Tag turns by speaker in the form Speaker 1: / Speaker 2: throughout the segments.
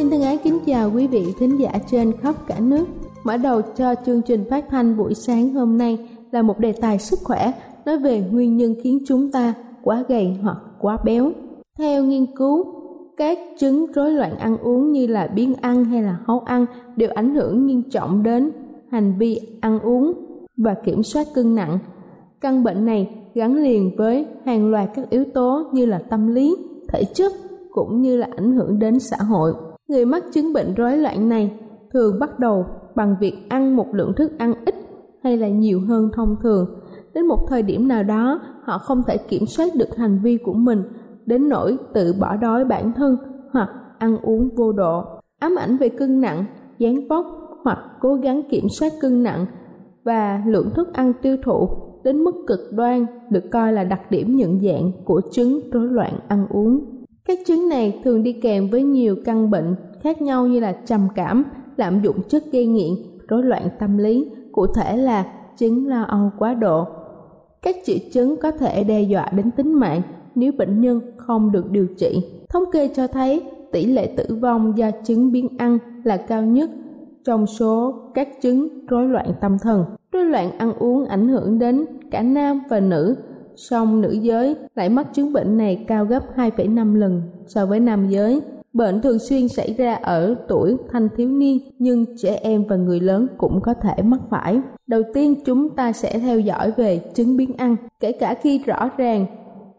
Speaker 1: Xin thân ái kính chào quý vị thính giả trên khắp cả nước. Mở đầu cho chương trình phát thanh buổi sáng hôm nay là một đề tài sức khỏe nói về nguyên nhân khiến chúng ta quá gầy hoặc quá béo. Theo nghiên cứu, các chứng rối loạn ăn uống như là biếng ăn hay là hấu ăn đều ảnh hưởng nghiêm trọng đến hành vi ăn uống và kiểm soát cân nặng. Căn bệnh này gắn liền với hàng loạt các yếu tố như là tâm lý, thể chất cũng như là ảnh hưởng đến xã hội. Người mắc chứng bệnh rối loạn này thường bắt đầu bằng việc ăn một lượng thức ăn ít hay là nhiều hơn thông thường. Đến một thời điểm nào đó, họ không thể kiểm soát được hành vi của mình đến nỗi tự bỏ đói bản thân hoặc ăn uống vô độ. Ám ảnh về cân nặng, dáng vóc hoặc cố gắng kiểm soát cân nặng và lượng thức ăn tiêu thụ đến mức cực đoan được coi là đặc điểm nhận dạng của chứng rối loạn ăn uống. Các chứng này thường đi kèm với nhiều căn bệnh khác nhau như là trầm cảm, lạm dụng chất gây nghiện, rối loạn tâm lý, cụ thể là chứng lo âu quá độ. Các triệu chứng có thể đe dọa đến tính mạng nếu bệnh nhân không được điều trị. Thống kê cho thấy tỷ lệ tử vong do chứng biến ăn là cao nhất trong số các chứng rối loạn tâm thần. Rối loạn ăn uống ảnh hưởng đến cả nam và nữ song nữ giới lại mắc chứng bệnh này cao gấp 2,5 lần so với nam giới. Bệnh thường xuyên xảy ra ở tuổi thanh thiếu niên nhưng trẻ em và người lớn cũng có thể mắc phải. Đầu tiên chúng ta sẽ theo dõi về chứng biến ăn. Kể cả khi rõ ràng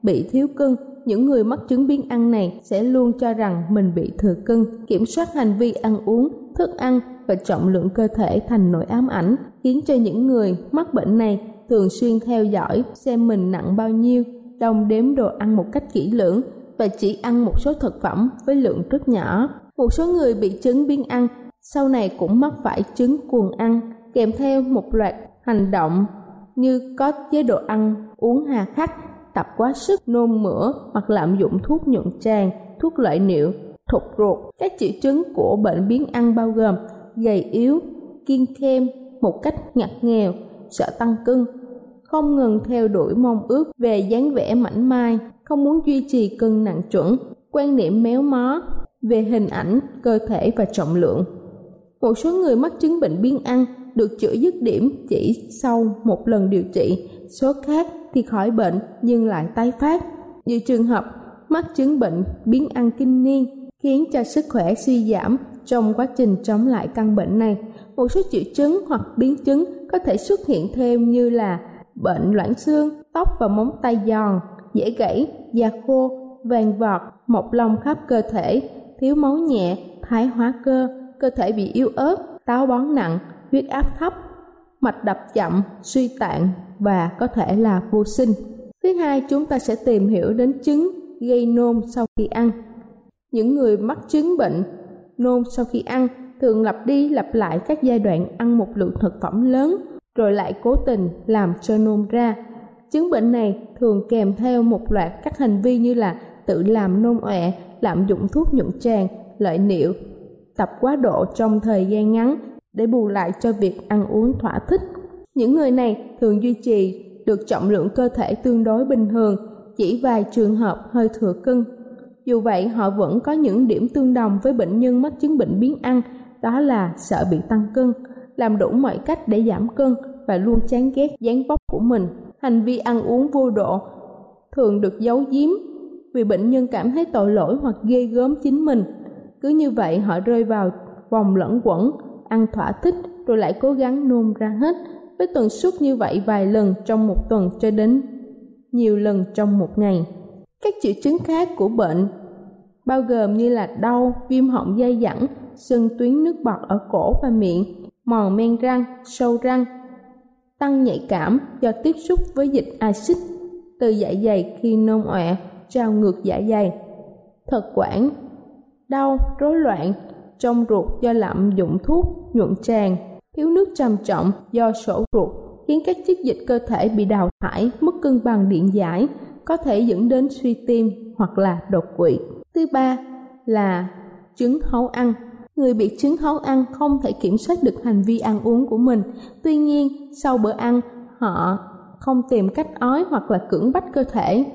Speaker 1: bị thiếu cân, những người mắc chứng biến ăn này sẽ luôn cho rằng mình bị thừa cân. Kiểm soát hành vi ăn uống, thức ăn và trọng lượng cơ thể thành nỗi ám ảnh, khiến cho những người mắc bệnh này thường xuyên theo dõi xem mình nặng bao nhiêu, đồng đếm đồ ăn một cách kỹ lưỡng và chỉ ăn một số thực phẩm với lượng rất nhỏ. Một số người bị chứng biếng ăn sau này cũng mắc phải chứng cuồng ăn kèm theo một loạt hành động như có chế độ ăn uống hà khắc, tập quá sức, nôn mửa hoặc lạm dụng thuốc nhuận tràng, thuốc lợi niệu, thụt ruột. Các triệu chứng của bệnh biến ăn bao gồm gầy yếu, kiêng khem một cách ngặt nghèo, sợ tăng cân, không ngừng theo đuổi mong ước về dáng vẻ mảnh mai, không muốn duy trì cân nặng chuẩn, quan niệm méo mó về hình ảnh, cơ thể và trọng lượng. Một số người mắc chứng bệnh biếng ăn được chữa dứt điểm chỉ sau một lần điều trị, số khác thì khỏi bệnh nhưng lại tái phát. Như trường hợp mắc chứng bệnh biến ăn kinh niên khiến cho sức khỏe suy giảm trong quá trình chống lại căn bệnh này. Một số triệu chứng hoặc biến chứng có thể xuất hiện thêm như là bệnh loãng xương, tóc và móng tay giòn, dễ gãy, da khô, vàng vọt, mọc lông khắp cơ thể, thiếu máu nhẹ, thái hóa cơ, cơ thể bị yếu ớt, táo bón nặng, huyết áp thấp, mạch đập chậm, suy tạng và có thể là vô sinh. Thứ hai, chúng ta sẽ tìm hiểu đến chứng gây nôn sau khi ăn. Những người mắc chứng bệnh nôn sau khi ăn thường lặp đi lặp lại các giai đoạn ăn một lượng thực phẩm lớn rồi lại cố tình làm cho nôn ra. Chứng bệnh này thường kèm theo một loạt các hành vi như là tự làm nôn ọe, lạm dụng thuốc nhuận tràng, lợi niệu, tập quá độ trong thời gian ngắn để bù lại cho việc ăn uống thỏa thích. Những người này thường duy trì được trọng lượng cơ thể tương đối bình thường, chỉ vài trường hợp hơi thừa cân. Dù vậy, họ vẫn có những điểm tương đồng với bệnh nhân mắc chứng bệnh biến ăn, đó là sợ bị tăng cân, làm đủ mọi cách để giảm cân và luôn chán ghét dáng vóc của mình. Hành vi ăn uống vô độ thường được giấu giếm vì bệnh nhân cảm thấy tội lỗi hoặc ghê gớm chính mình. Cứ như vậy họ rơi vào vòng lẫn quẩn, ăn thỏa thích rồi lại cố gắng nôn ra hết với tần suất như vậy vài lần trong một tuần cho đến nhiều lần trong một ngày. Các triệu chứng khác của bệnh bao gồm như là đau, viêm họng dai dẳng, sưng tuyến nước bọt ở cổ và miệng, mòn men răng, sâu răng, tăng nhạy cảm do tiếp xúc với dịch axit từ dạ dày khi nôn ọe trào ngược dạ dày, thực quản, đau, rối loạn trong ruột do lạm dụng thuốc nhuận tràng, thiếu nước trầm trọng do sổ ruột khiến các chất dịch cơ thể bị đào thải, mất cân bằng điện giải, có thể dẫn đến suy tim hoặc là đột quỵ. Thứ ba là chứng hấu ăn. Người bị chứng hấu ăn không thể kiểm soát được hành vi ăn uống của mình. Tuy nhiên, sau bữa ăn, họ không tìm cách ói hoặc là cưỡng bách cơ thể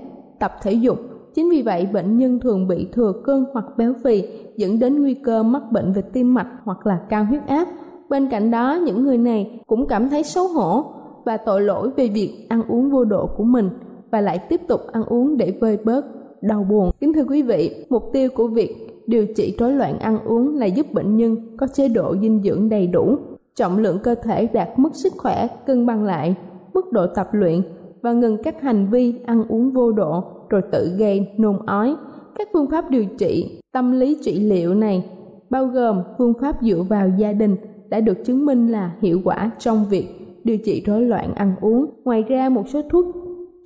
Speaker 1: tập thể dục. Chính vì vậy, bệnh nhân thường bị thừa cân hoặc béo phì, dẫn đến nguy cơ mắc bệnh về tim mạch hoặc là cao huyết áp. Bên cạnh đó, những người này cũng cảm thấy xấu hổ và tội lỗi về việc ăn uống vô độ của mình và lại tiếp tục ăn uống để vơi bớt đau buồn. Kính thưa quý vị, mục tiêu của việc điều trị rối loạn ăn uống là giúp bệnh nhân có chế độ dinh dưỡng đầy đủ, trọng lượng cơ thể đạt mức sức khỏe cân bằng lại, mức độ tập luyện và ngừng các hành vi ăn uống vô độ rồi tự gây nôn ói. Các phương pháp điều trị tâm lý trị liệu này bao gồm phương pháp dựa vào gia đình đã được chứng minh là hiệu quả trong việc điều trị rối loạn ăn uống. Ngoài ra một số thuốc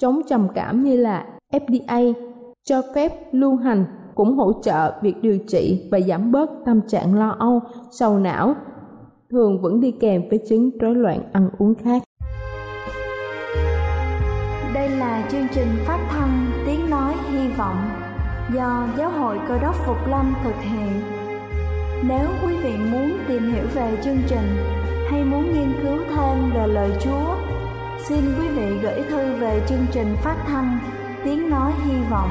Speaker 1: chống trầm cảm như là FDA cho phép lưu hành cũng hỗ trợ việc điều trị và giảm bớt tâm trạng lo âu, sầu não, thường vẫn đi kèm với chứng rối loạn ăn uống khác.
Speaker 2: Đây là chương trình phát thanh Tiếng Nói Hy Vọng do Giáo hội Cơ đốc Phục Lâm thực hiện. Nếu quý vị muốn tìm hiểu về chương trình hay muốn nghiên cứu thêm về lời Chúa, xin quý vị gửi thư về chương trình phát thanh Tiếng Nói Hy Vọng,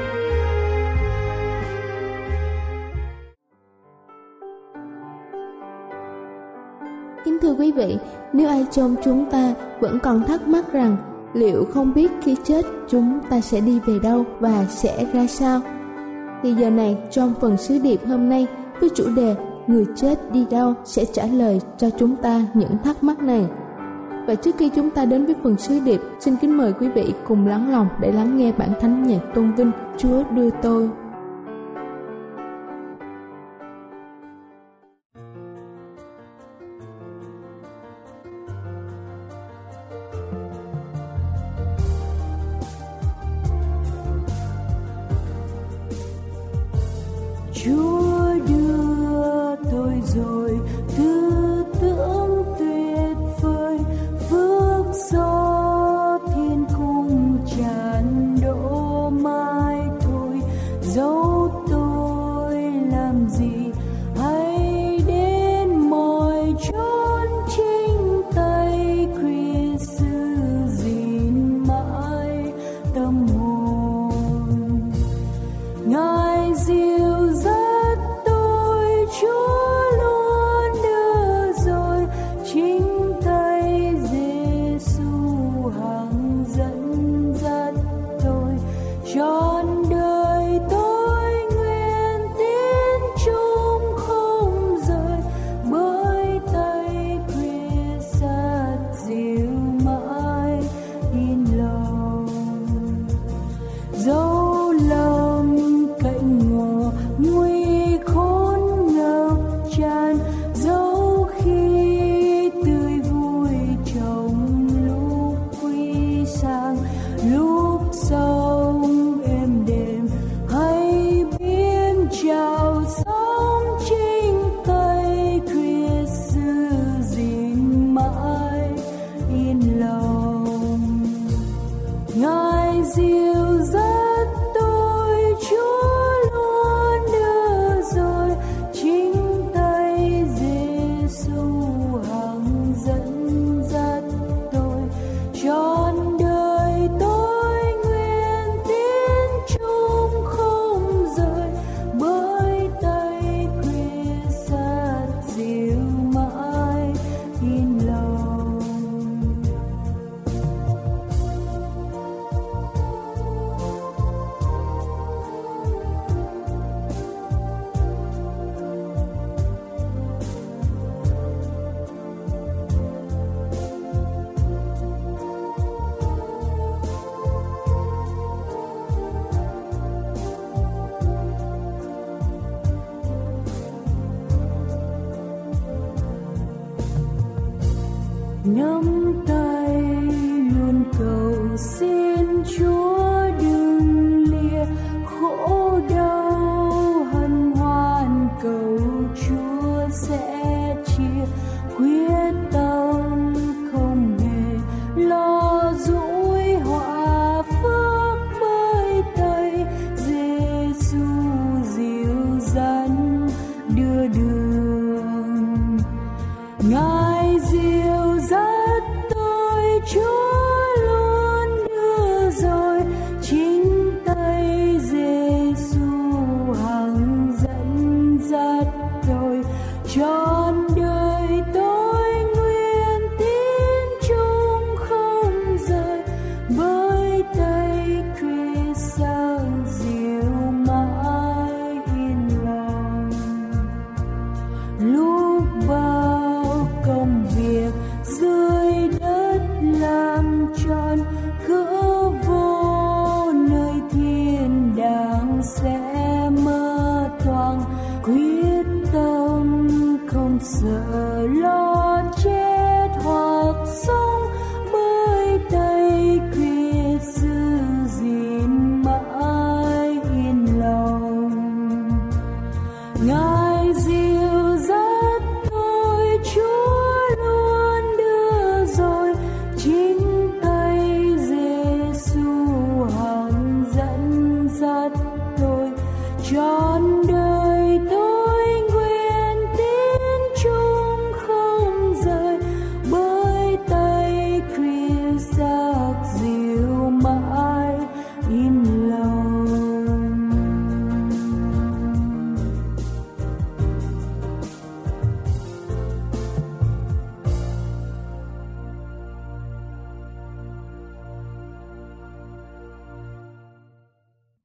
Speaker 1: Quý vị, nếu ai trong chúng ta vẫn còn thắc mắc rằng liệu không biết khi chết chúng ta sẽ đi về đâu và sẽ ra sao? Thì giờ này trong phần sứ điệp hôm nay với chủ đề người chết đi đâu sẽ trả lời cho chúng ta những thắc mắc này và trước khi chúng ta đến với phần sứ điệp xin kính mời quý vị cùng lắng lòng để lắng nghe bản thánh nhạc tôn vinh chúa đưa tôi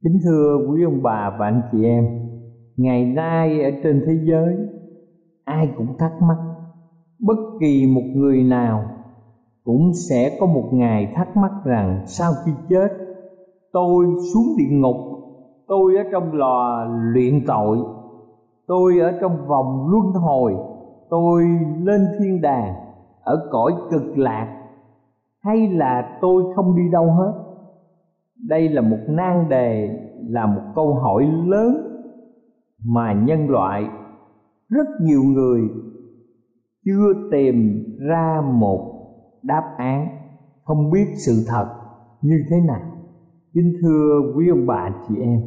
Speaker 3: Kính thưa quý ông bà và anh chị em, ngày nay ở trên thế giới ai cũng thắc mắc bất kỳ một người nào cũng sẽ có một ngày thắc mắc rằng sau khi chết tôi xuống địa ngục tôi ở trong lò luyện tội tôi ở trong vòng luân hồi tôi lên thiên đàng ở cõi cực lạc hay là tôi không đi đâu hết? Đây là một nan đề, là một câu hỏi lớn mà nhân loại, rất nhiều người chưa tìm ra một đáp án, không biết sự thật như thế nào. Kính thưa quý ông bà chị em,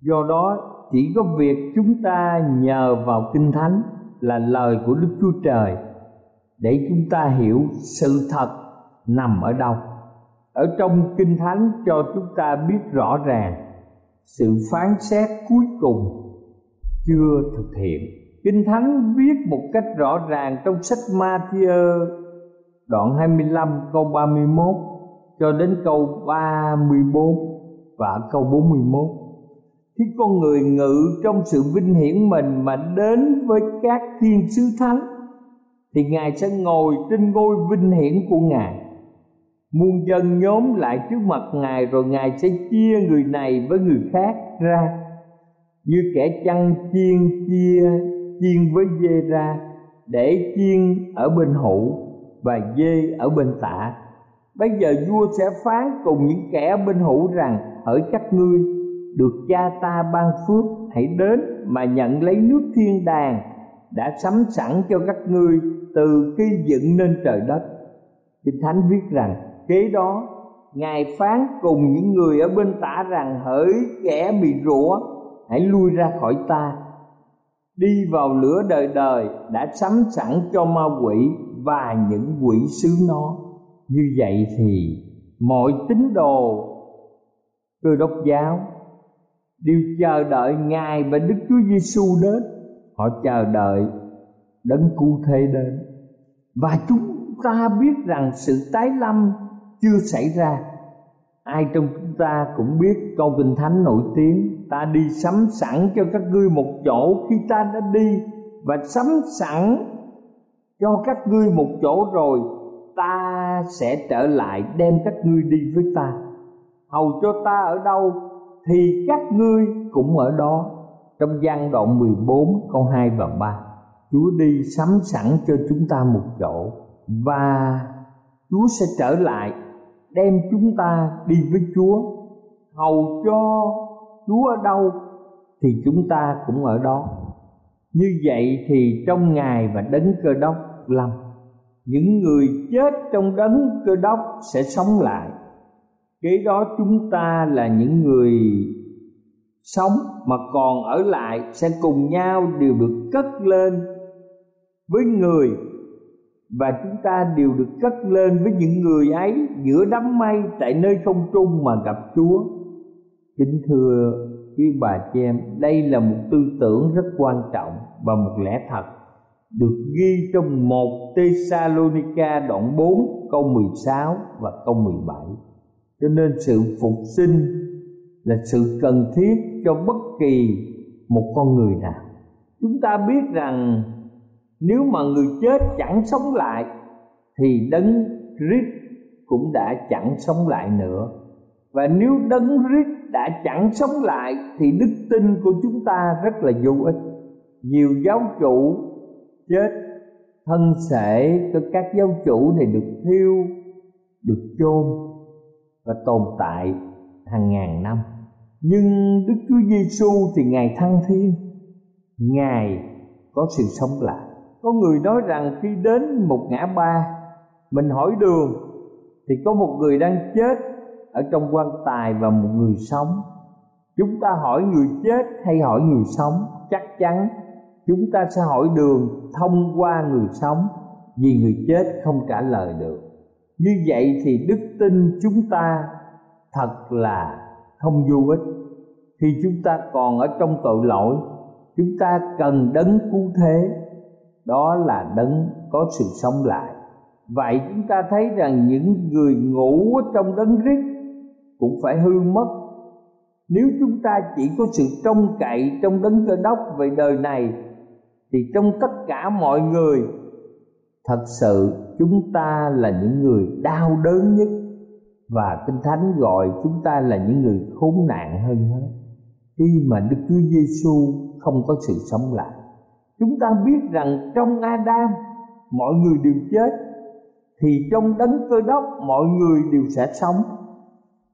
Speaker 3: do đó chỉ có việc chúng ta nhờ vào kinh thánh là lời của đức chúa trời để chúng ta hiểu sự thật nằm ở đâu ở trong kinh thánh cho chúng ta biết rõ ràng, sự phán xét cuối cùng chưa thực hiện. Kinh thánh viết một cách rõ ràng trong sách Matthew đoạn 25 câu 31 cho đến câu 34 và câu 41 khi con người ngự trong sự vinh hiển mình mà đến với các thiên sứ thánh, thì ngài sẽ ngồi trên ngôi vinh hiển của ngài muôn dân nhóm lại trước mặt ngài rồi ngài sẽ chia người này với người khác ra. Như kẻ chăn chiên chia, chiên với dê ra, để chiên ở bên hữu và dê ở bên tả. Bây giờ vua sẽ phán cùng những kẻ bên hữu rằng, hỡi các ngươi, được cha ta ban phước, hãy đến mà nhận lấy nước thiên đàng đã sắm sẵn cho các ngươi từ khi dựng nên trời đất. Kinh thánh viết rằng kế đó, ngài phán cùng những người ở bên tả rằng, hỡi kẻ bị rủa hãy lui ra khỏi ta. Đi vào lửa đời đời đã sắm sẵn cho ma quỷ và những quỷ sứ nó. Như vậy thì mọi tín đồ cơ đốc giáo đều chờ đợi ngài và đức chúa giêsu đến. Họ chờ đợi đấng cứu thế đến. Và chúng ta biết rằng sự tái lâm chưa xảy ra. Ai trong chúng ta cũng biết câu kinh thánh nổi tiếng, ta đi sắm sẵn cho các ngươi một chỗ khi ta đã đi, và sắm sẵn cho các ngươi một chỗ rồi, ta sẽ trở lại đem các ngươi đi với ta. Hầu cho ta ở đâu, thì các ngươi cũng ở đó. Trong gian đoạn 14 câu 2 và 3 Chúa đi sắm sẵn cho chúng ta một chỗ, và Chúa sẽ trở lại đem chúng ta đi với Chúa. Hầu cho Chúa ở đâu thì chúng ta cũng ở đó. Như vậy thì trong ngày và đấng cơ đốc lâm, những người chết trong đấng cơ đốc sẽ sống lại. Kế đó chúng ta là những người sống mà còn ở lại sẽ cùng nhau đều được cất lên với người và chúng ta đều được cất lên với những người ấy giữa đám mây tại nơi không trung mà gặp Chúa. Kính thưa quý bà chị em, đây là một tư tưởng rất quan trọng và một lẽ thật được ghi trong một Tesalonica đoạn 4 câu 16 và câu 17. Cho nên sự phục sinh là sự cần thiết cho bất kỳ một con người nào. Chúng ta biết rằng nếu mà người chết chẳng sống lại, thì đấng Christ cũng đã chẳng sống lại nữa. Và nếu đấng Christ đã chẳng sống lại, thì đức tin của chúng ta rất là vô ích. Nhiều giáo chủ chết, thân thể của các giáo chủ này được thiêu, được chôn và tồn tại hàng ngàn năm. Nhưng Đức Chúa Giêsu thì ngài thăng thiên. Ngài có sự sống lại có người nói rằng khi đến một ngã ba, mình hỏi đường, thì có một người đang chết ở trong quan tài và một người sống. Chúng ta hỏi người chết hay hỏi người sống, chắc chắn chúng ta sẽ hỏi đường thông qua người sống, vì người chết không trả lời được. Như vậy thì đức tin chúng ta thật là không vô ích. Khi chúng ta còn ở trong tội lỗi, chúng ta cần đấng cứu thế đó là đấng có sự sống lại. Vậy chúng ta thấy rằng những người ngủ trong đấng rít cũng phải hư mất. Nếu chúng ta chỉ có sự trông cậy trong đấng cơ đốc về đời này, thì trong tất cả mọi người, thật sự chúng ta là những người đau đớn nhất. Và kinh thánh gọi chúng ta là những người khốn nạn hơn hết. Khi mà đức chúa giêsu không có sự sống lại chúng ta biết rằng trong adam, mọi người đều chết. Thì trong đấng cơ đốc, mọi người đều sẽ sống.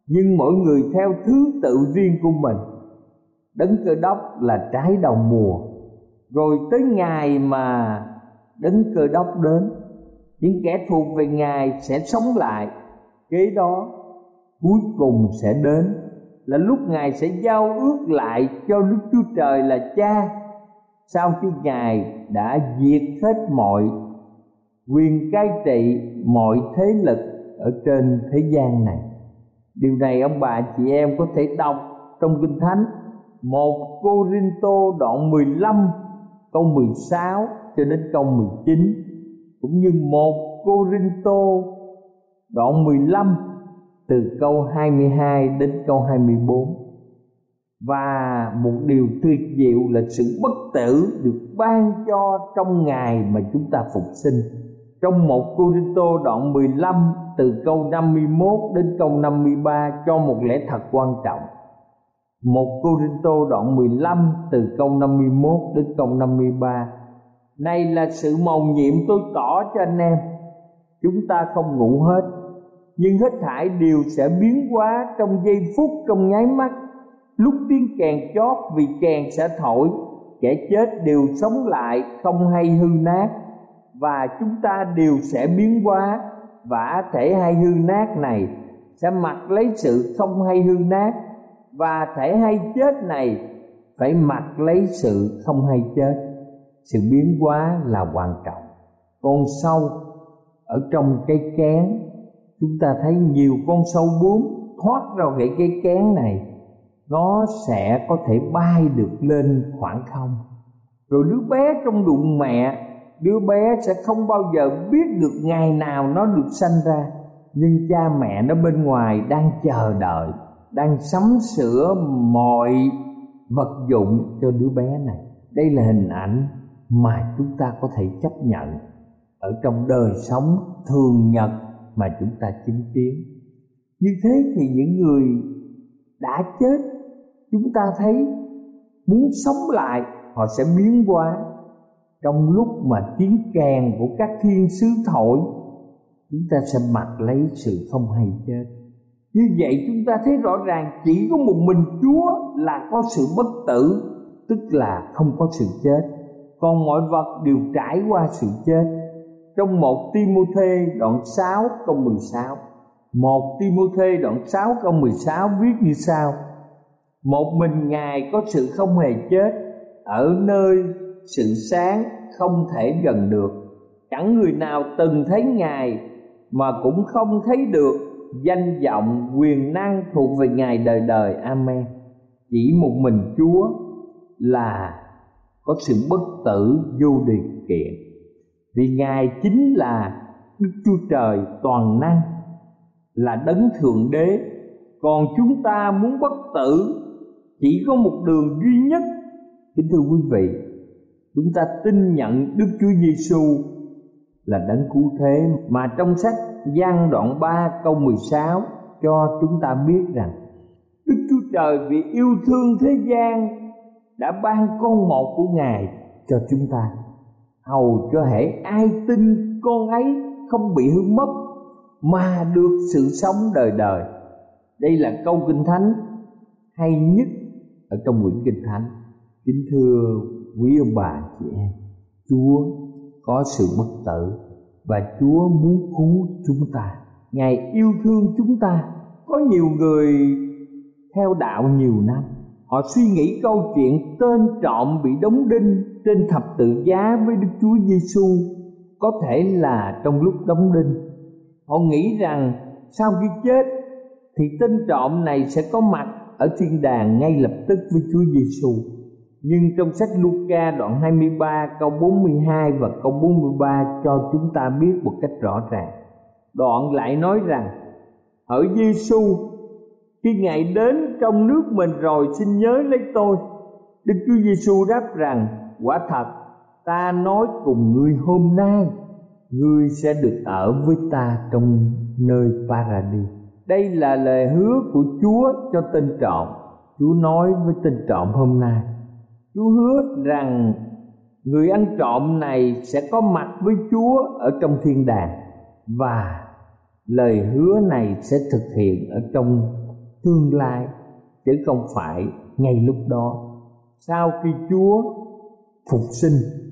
Speaker 3: Nhưng mỗi người theo thứ tự riêng của mình. Đấng cơ đốc là trái đầu mùa. Rồi tới ngày mà đấng cơ đốc đến, những kẻ thuộc về ngài sẽ sống lại. Kế đó, cuối cùng sẽ đến. Là lúc ngài sẽ giao ước lại cho đức chúa trời là cha sau khi ngài đã diệt hết mọi quyền cai trị, mọi thế lực ở trên thế gian này. Điều này, ông bà chị em có thể đọc trong kinh thánh một Cô Rinh Tô đoạn 15 câu 16 cho đến câu 19 cũng như một Cô Rinh Tô đoạn 15 từ câu 22 đến câu 24 và một điều tuyệt diệu là sự bất tử được ban cho trong ngày mà chúng ta phục sinh. Trong một Corinto đoạn 15 từ câu 51 đến câu 53 cho một lẽ thật quan trọng. Một Corinto đoạn 15 từ câu 51 đến câu 53 Này là sự mầu nhiệm tôi tỏ cho anh em. Chúng ta không ngủ hết, Nhưng hết thảy đều sẽ biến hóa trong giây phút trong nháy mắt. Lúc tiếng kèn chót vì kèn sẽ thổi, Kẻ chết đều sống lại, không hay hư nát. Và chúng ta đều sẽ biến hóa, Và thể hay hư nát này sẽ mặc lấy sự không hay hư nát. Và thể hay chết này phải mặc lấy sự không hay chết. Sự biến hóa là quan trọng. Con sâu ở trong cây kén, chúng ta thấy nhiều con sâu bướm thoát ra khỏi cây kén này nó sẽ có thể bay được lên khoảng không. Rồi đứa bé trong bụng mẹ, đứa bé sẽ không bao giờ biết được ngày nào nó được sanh ra. Nhưng cha mẹ nó bên ngoài đang chờ đợi, đang sắm sửa mọi vật dụng cho đứa bé này. Đây là hình ảnh mà chúng ta có thể chấp nhận ở trong đời sống thường nhật mà chúng ta chứng kiến. Như thế thì những người đã chết chúng ta thấy muốn sống lại, họ sẽ biến hóa trong lúc mà tiếng kèn của các thiên sứ thổi, chúng ta sẽ mặc lấy sự không hay chết. Như vậy chúng ta thấy rõ ràng chỉ có một mình chúa là có sự bất tử, tức là không có sự chết. Còn mọi vật đều trải qua sự chết. Trong một Timôthê đoạn 6 câu 16 một Timôthê đoạn 6 câu 16 viết như sau một mình ngài có sự không hề chết. Ở nơi sự sáng không thể gần được. Chẳng người nào từng thấy ngài mà cũng không thấy được danh vọng, quyền năng thuộc về ngài đời đời. Amen. Chỉ một mình chúa là có sự bất tử vô điều kiện. Vì ngài chính là đức chúa trời toàn năng, là đấng thượng đế. Còn chúng ta muốn bất tử chỉ có một đường duy nhất. Kính thưa quý vị, chúng ta tin nhận đức chúa giêsu là đấng cứu thế. Mà trong sách gian đoạn 3 câu 16 cho chúng ta biết rằng Đức Chúa Trời vì yêu thương thế gian đã ban con một của Ngài cho chúng ta. Hầu cho hễ ai tin con ấy không bị hư mất mà được sự sống đời đời. Đây là câu kinh thánh hay nhất ở trong quyển kinh thánh, kính thưa quý ông bà, chị em, chúa có sự bất tử và chúa muốn cứu chúng ta. Ngài yêu thương chúng ta. Có nhiều người theo đạo nhiều năm, họ suy nghĩ câu chuyện tên trộm bị đóng đinh trên thập tự giá với đức chúa giêsu có thể là trong lúc đóng đinh. Họ nghĩ rằng sau khi chết thì tên trộm này sẽ có mặt ở thiên đàng ngay lập tức với Chúa Giêsu. Nhưng trong sách Luca đoạn 23 câu 42 và câu 43 cho chúng ta biết một cách rõ ràng. Đoạn lại nói rằng ở Giêsu khi Ngài đến trong nước mình rồi xin nhớ lấy tôi. Đức Chúa Giêsu đáp rằng, quả thật, ta nói cùng ngươi hôm nay, ngươi sẽ được ở với ta trong nơi paradis đây là lời hứa của chúa cho tên trộm. Chúa nói với tên trộm hôm nay, chúa hứa rằng người ăn trộm này sẽ có mặt với chúa ở trong thiên đàng và lời hứa này sẽ thực hiện ở trong tương lai, chứ không phải ngay lúc đó. Sau khi chúa phục sinh,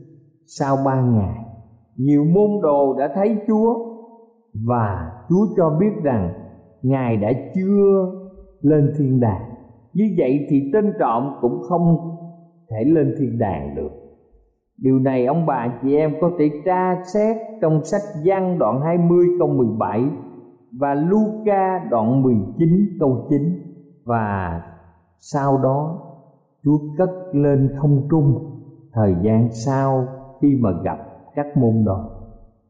Speaker 3: sau ba ngày, nhiều môn đồ đã thấy chúa và chúa cho biết rằng ngài đã chưa lên thiên đàng. Như vậy thì tên trộm cũng không thể lên thiên đàng được. Điều này ông bà chị em có thể tra xét trong sách văn đoạn 20 câu 17 và Luca đoạn 19 câu 9 và sau đó, Chúa cất lên không trung thời gian sau khi mà gặp các môn đồ.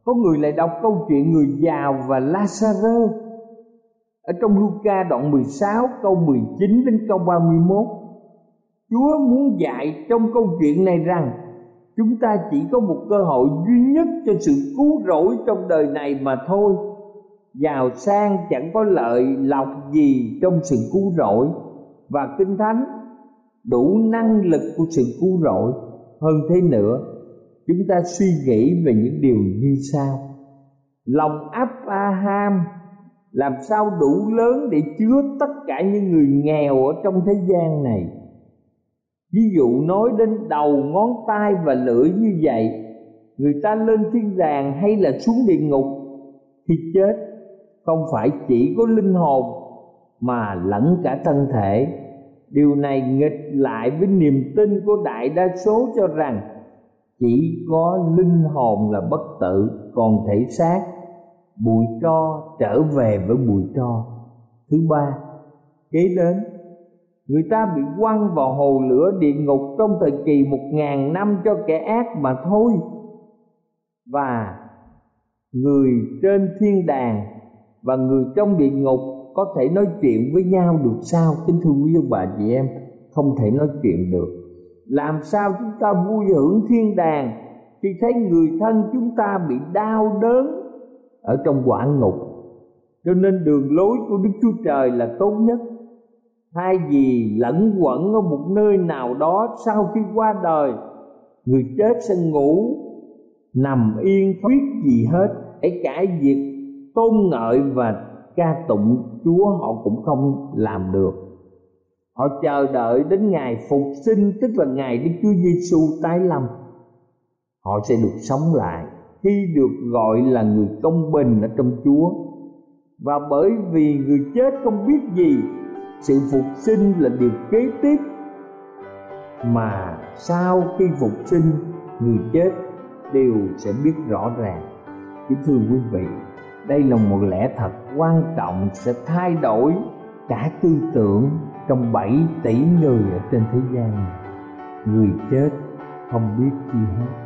Speaker 3: Có người lại đọc câu chuyện người giàu và Lazarus ở trong Luca đoạn 16 câu 19 đến câu 31 Chúa muốn dạy trong câu chuyện này rằng, chúng ta chỉ có một cơ hội duy nhất cho sự cứu rỗi trong đời này mà thôi. Giàu sang chẳng có lợi lộc gì trong sự cứu rỗi. Và kinh thánh, đủ năng lực của sự cứu rỗi. Hơn thế nữa, chúng ta suy nghĩ về những điều như sau. Lòng Abraham làm sao đủ lớn để chứa tất cả những người nghèo ở trong thế gian này? Ví dụ nói đến đầu ngón tay và lưỡi như vậy, người ta lên thiên đàng hay là xuống địa ngục khi chết. Không phải chỉ có linh hồn mà lẫn cả thân thể. Điều này nghịch lại với niềm tin của đại đa số cho rằng chỉ có linh hồn là bất tử, còn thể xác bụi tro trở về với bụi tro. Thứ ba, kế đến. Người ta bị quăng vào hồ lửa địa ngục trong thời kỳ một ngàn năm cho kẻ ác mà thôi. Và người trên thiên đàng và người trong địa ngục có thể nói chuyện với nhau được sao? Kính thưa quý ông bà chị em, không thể nói chuyện được. Làm sao chúng ta vui hưởng thiên đàng khi thấy người thân chúng ta bị đau đớn? Ở trong quả ngục cho nên đường lối của đức chúa trời là tốt nhất thay vì lẫn quẩn ở một nơi nào đó sau khi qua đời, người chết sẽ ngủ, nằm yên biết gì hết ấy cả việc tôn ngợi và ca tụng, Chúa họ cũng không làm được. Họ chờ đợi đến ngày phục sinh, tức là ngày Đức Chúa Giêsu tái lâm. Họ sẽ được sống lại khi được gọi là người công bình ở trong Chúa. Và bởi vì người chết không biết gì, sự phục sinh là điều kế tiếp. Mà sau khi phục sinh người chết đều sẽ biết rõ ràng. Kính thưa quý vị đây là một lẽ thật quan trọng sẽ thay đổi cả tư tưởng trong 7 tỷ người ở trên thế gian. Người chết không biết gì hết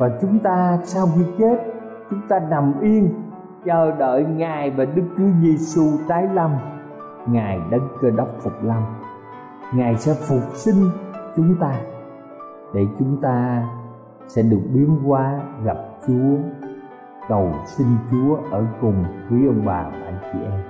Speaker 3: và chúng ta sau khi chết, chúng ta nằm yên, chờ đợi ngài và đức chúa giêsu tái lâm ngài đấng cơ đốc phục lâm ngài sẽ phục sinh chúng ta, để chúng ta sẽ được biến hóa gặp Chúa, cầu xin Chúa ở cùng quý ông bà và anh chị em.